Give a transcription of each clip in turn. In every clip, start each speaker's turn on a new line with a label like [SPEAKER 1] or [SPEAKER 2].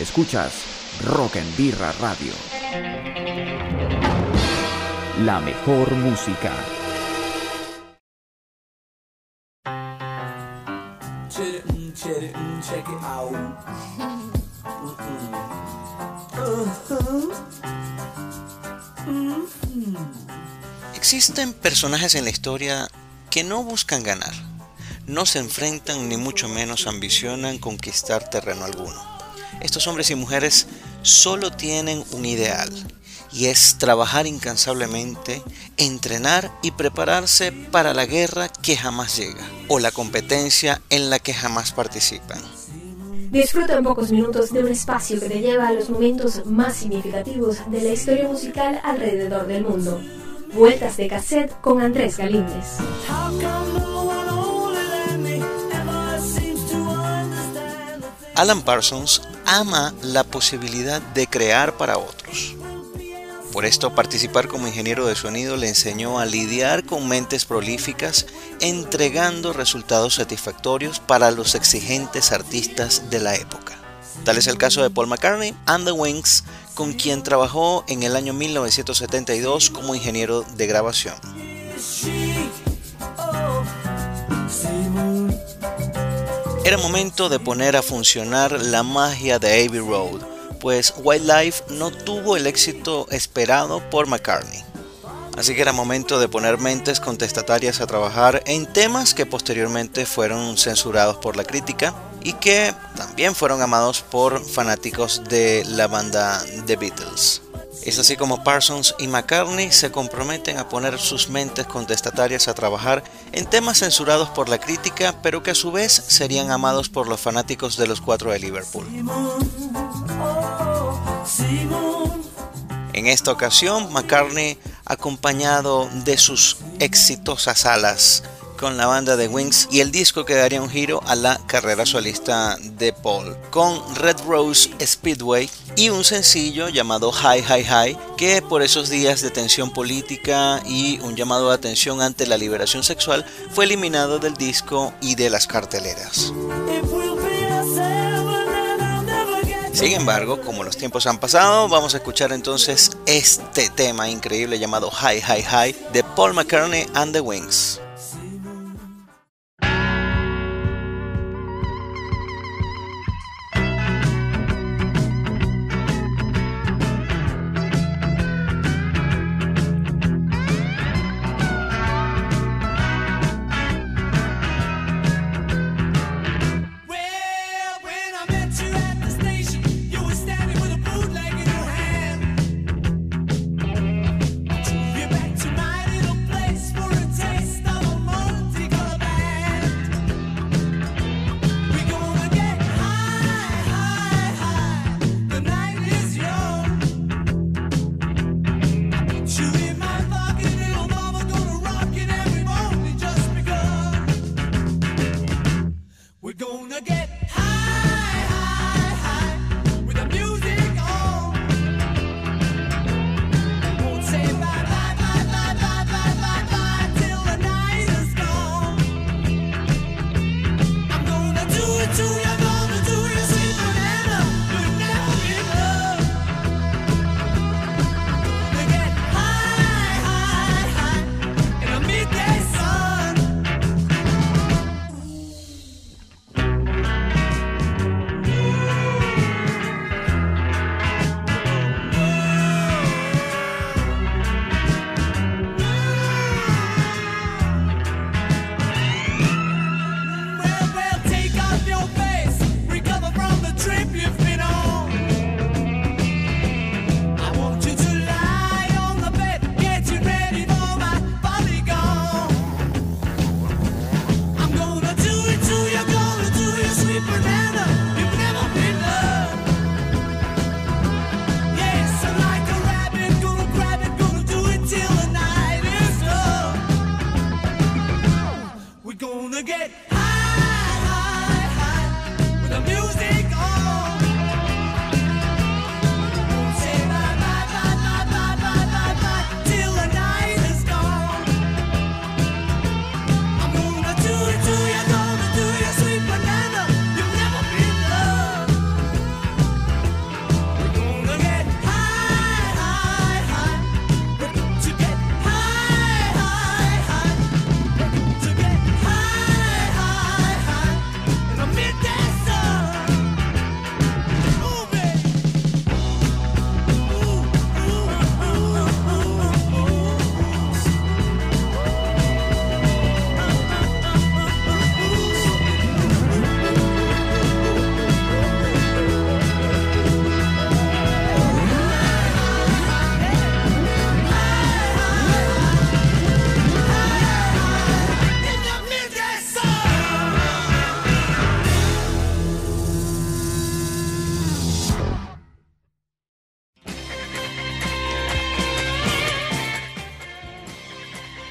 [SPEAKER 1] Escuchas Rock en Birra Radio. La mejor música.
[SPEAKER 2] Existen personajes en la historia que no buscan ganar, no se enfrentan ni mucho menos ambicionan conquistar terreno alguno. Estos hombres y mujeres solo tienen un ideal y es trabajar incansablemente, entrenar y prepararse para la guerra que jamás llega o la competencia en la que jamás participan.
[SPEAKER 3] Disfruta en pocos minutos de un espacio que te lleva a los momentos más significativos de la historia musical alrededor del mundo. Vueltas de cassette con Andrés Galíndez.
[SPEAKER 2] Alan Parsons ama la posibilidad de crear para otros. Por esto, participar como ingeniero de sonido le enseñó a lidiar con mentes prolíficas, entregando resultados satisfactorios para los exigentes artistas de la época. Tal es el caso de Paul McCartney and the Wings, con quien trabajó en el año 1972 como ingeniero de grabación. Era momento de poner a funcionar la magia de Abbey Road, pues Wildlife no tuvo el éxito esperado por McCartney. Así que era momento de poner mentes contestatarias a trabajar en temas que posteriormente fueron censurados por la crítica y que también fueron amados por fanáticos de la banda The Beatles. Es así como Parsons y McCartney se comprometen a poner sus mentes contestatarias a trabajar en temas censurados por la crítica, pero que a su vez serían amados por los fanáticos de los cuatro de Liverpool. En esta ocasión, McCartney, acompañado de sus exitosas alas, con la banda de Wings y el disco que daría un giro a la carrera solista de Paul, con Red Rose Speedway y un sencillo llamado High High High que por esos días de tensión política y un llamado de atención ante la liberación sexual fue eliminado del disco y de las carteleras. Sin embargo, como los tiempos han pasado, vamos a escuchar entonces este tema increíble llamado High High High de Paul McCartney and the Wings.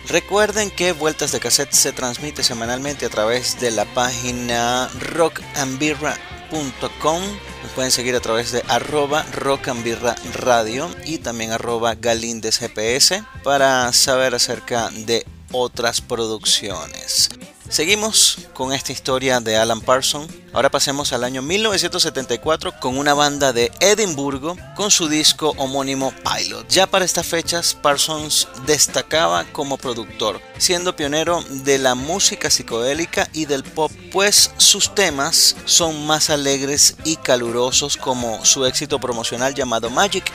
[SPEAKER 2] Recuerden que Vueltas de Cassette se transmite semanalmente a través de la página rockandbirra.com. Nos pueden seguir a través de arroba radio y también arroba galindesgps para saber acerca de otras producciones. Seguimos con esta historia de Alan Parsons. Ahora pasemos al año 1974 con una banda de Edimburgo con su disco homónimo Pilot. Ya para estas fechas Parsons destacaba como productor, siendo pionero de la música psicodélica y del pop, pues sus temas son más alegres y calurosos como su éxito promocional llamado Magic,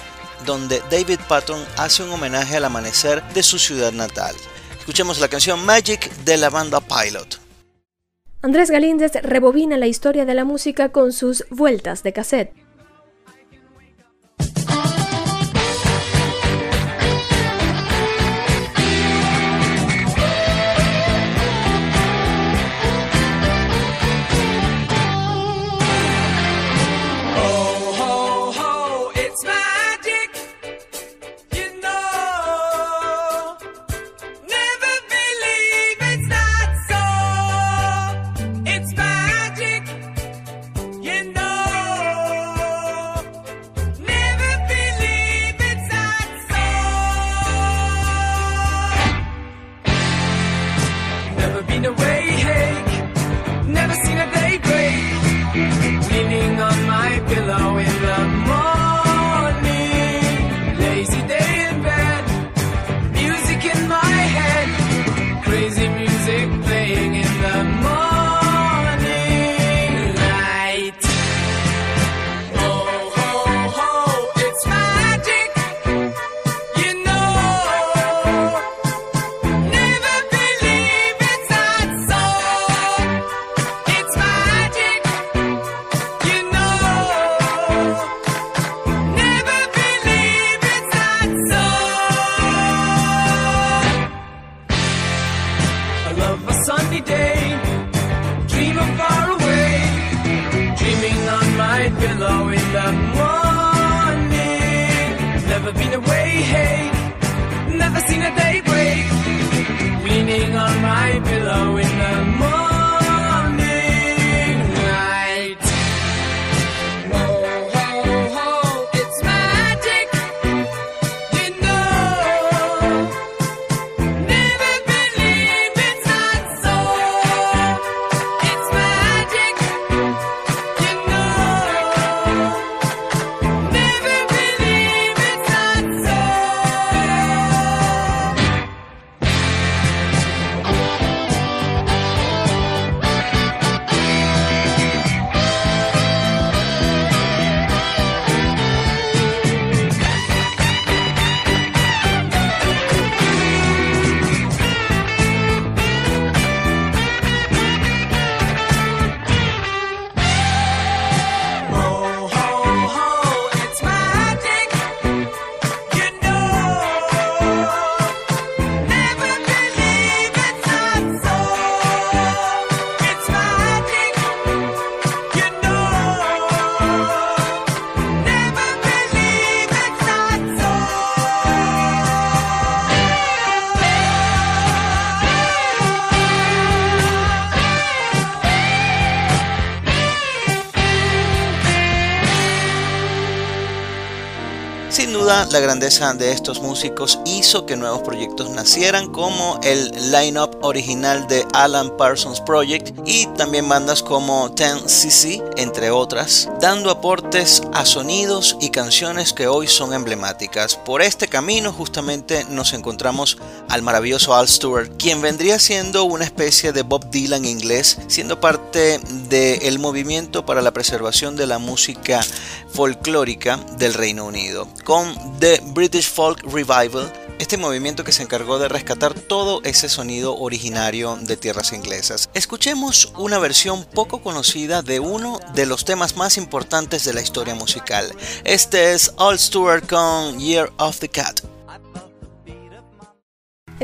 [SPEAKER 2] donde David Patton hace un homenaje al amanecer de su ciudad natal. Escuchemos la canción Magic de la banda Pilot.
[SPEAKER 3] Andrés Galíndez rebobina la historia de la música con sus vueltas de cassette.
[SPEAKER 2] La grandeza de estos músicos hizo que nuevos proyectos nacieran como el line-up original de Alan Parsons Project y también bandas como 10cc, entre otras, dando aportes a sonidos y canciones que hoy son emblemáticas. Por este camino justamente nos encontramos al maravilloso Al Stewart, quien vendría siendo una especie de Bob Dylan inglés, siendo parte del movimiento para la preservación de la música folclórica del Reino Unido, con The British Folk Revival, este movimiento que se encargó de rescatar todo ese sonido originario de tierras inglesas. Escuchemos una versión poco conocida de uno de los temas más importantes de la historia musical. Este es All Stewart con Year of the Cat.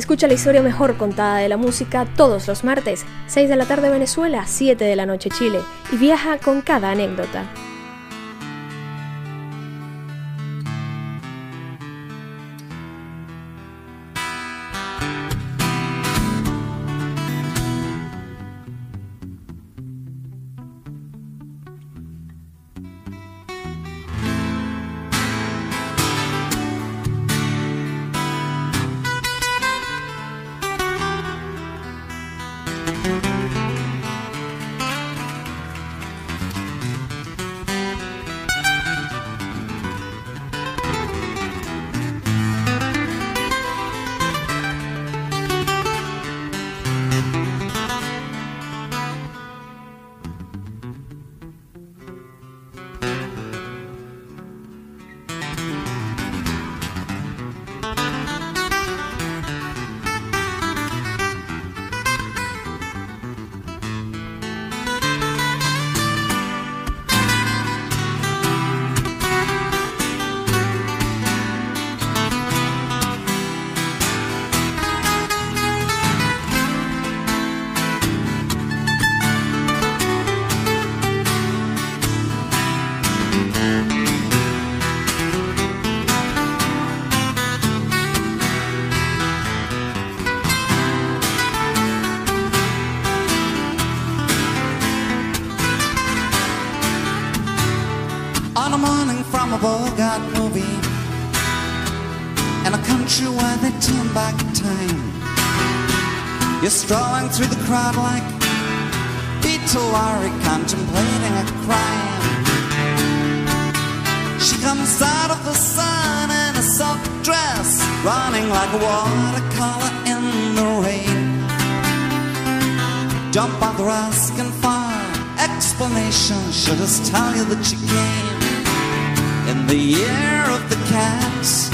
[SPEAKER 3] Escucha la historia mejor contada de la música todos los martes, 6 de la tarde Venezuela, 7 de la noche Chile, y viaja con cada anécdota.
[SPEAKER 4] From a Bogart movie In a country where they turn back time. You're strolling through the crowd like Peter contemplating a crime. She comes out of the sun in a soft dress Running like a watercolor in the rain. Don't bother asking for explanation. She'll just tell you that she came In the year of the cats.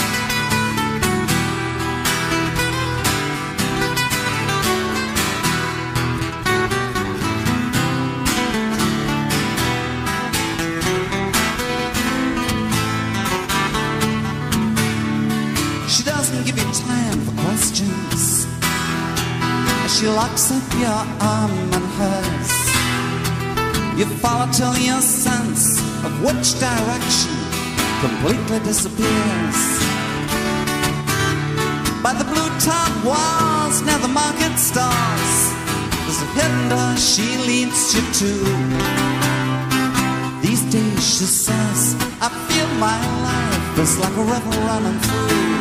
[SPEAKER 4] She doesn't give you time for questions She locks up your arm and hers You follow till your sense of which direction completely disappears. By the blue top walls near the market stalls, there's a hidden she leads you to. These days, she says, I feel my life is like a river running through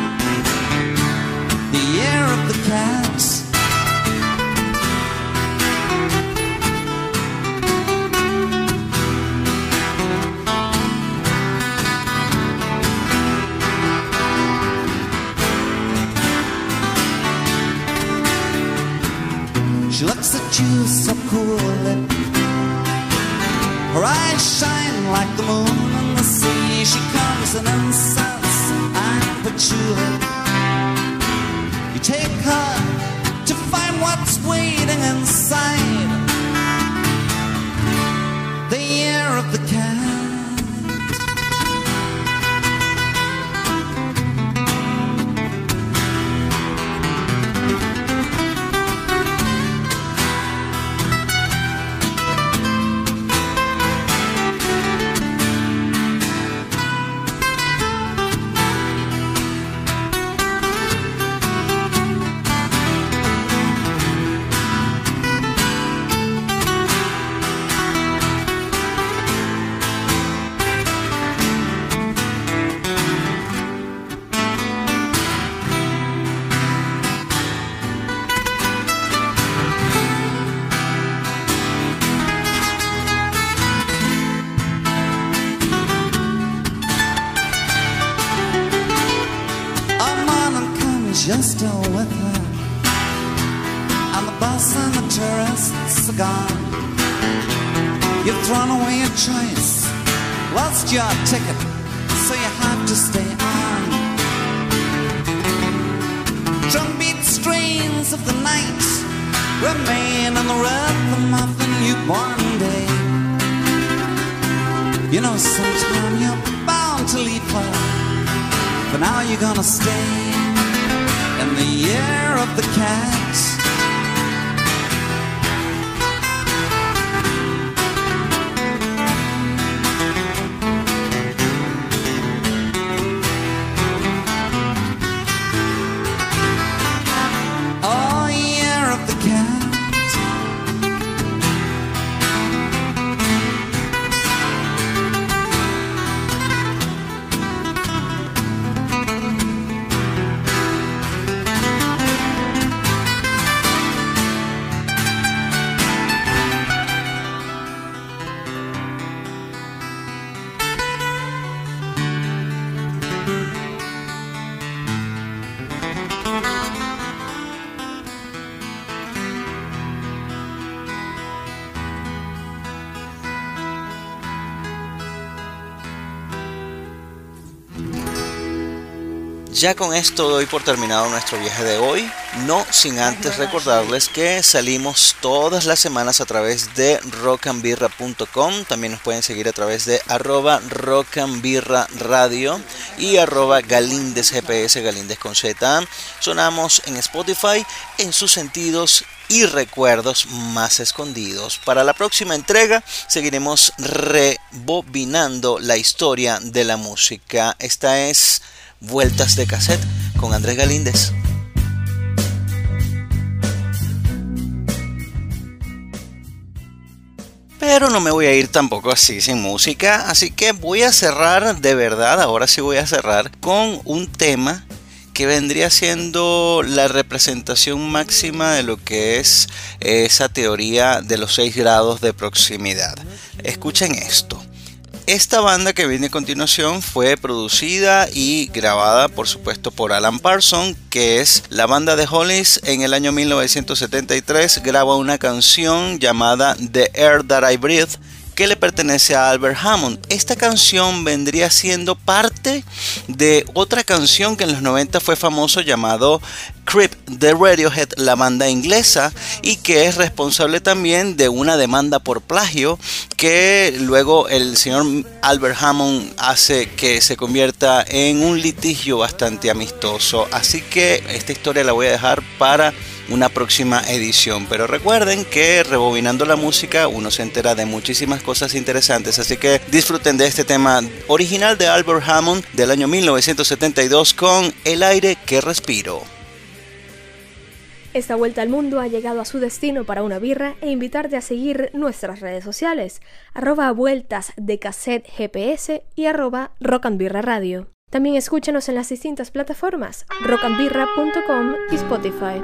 [SPEAKER 4] still with her. And the bus and the tourists are gone. You've thrown away your choice, lost your ticket, so you have to stay on. Drumbeat strains of the night remain on the rhythm of the newborn day. You know, sometime you're bound to leave her. But now you're gonna stay in the year of the cat.
[SPEAKER 2] Ya con esto doy por terminado nuestro viaje de hoy, no sin antes recordarles que salimos todas las semanas a través de rockandbirra.com, también nos pueden seguir a través de arroba radio y arroba galindez gps galindez con z. Sonamos en Spotify en sus sentidos y recuerdos más escondidos. Para la próxima entrega seguiremos rebobinando la historia de la música. Esta es Vueltas de Cassette con Andrés Galíndez. Pero no me voy a ir tampoco así sin música, así que voy a cerrar de verdad, ahora sí voy a cerrar con un tema que vendría siendo la representación máxima de lo que es esa teoría de los seis grados de proximidad. Escuchen esto. Esta banda que viene a continuación fue producida y grabada por supuesto por Alan Parsons, que es la banda de Hollis en el año 1973 graba una canción llamada The Air That I Breathe que le pertenece a Albert Hammond. Esta canción vendría siendo parte de otra canción que en los 90 fue famoso llamado Creep de Radiohead, la banda inglesa, y que es responsable también de una demanda por plagio que luego el señor Albert Hammond hace que se convierta en un litigio bastante amistoso. Así que esta historia la voy a dejar para una próxima edición. Pero recuerden que rebobinando la música uno se entera de muchísimas cosas interesantes. Así que disfruten de este tema original de Albert Hammond del año 1972 con El aire que respiro.
[SPEAKER 5] Esta vuelta al mundo ha llegado a su destino para una birra e invitarte a seguir nuestras redes sociales, arroba vueltas de cassette GPS y arroba rock and birra radio. También escúchanos en las distintas plataformas rockandbirra.com y Spotify.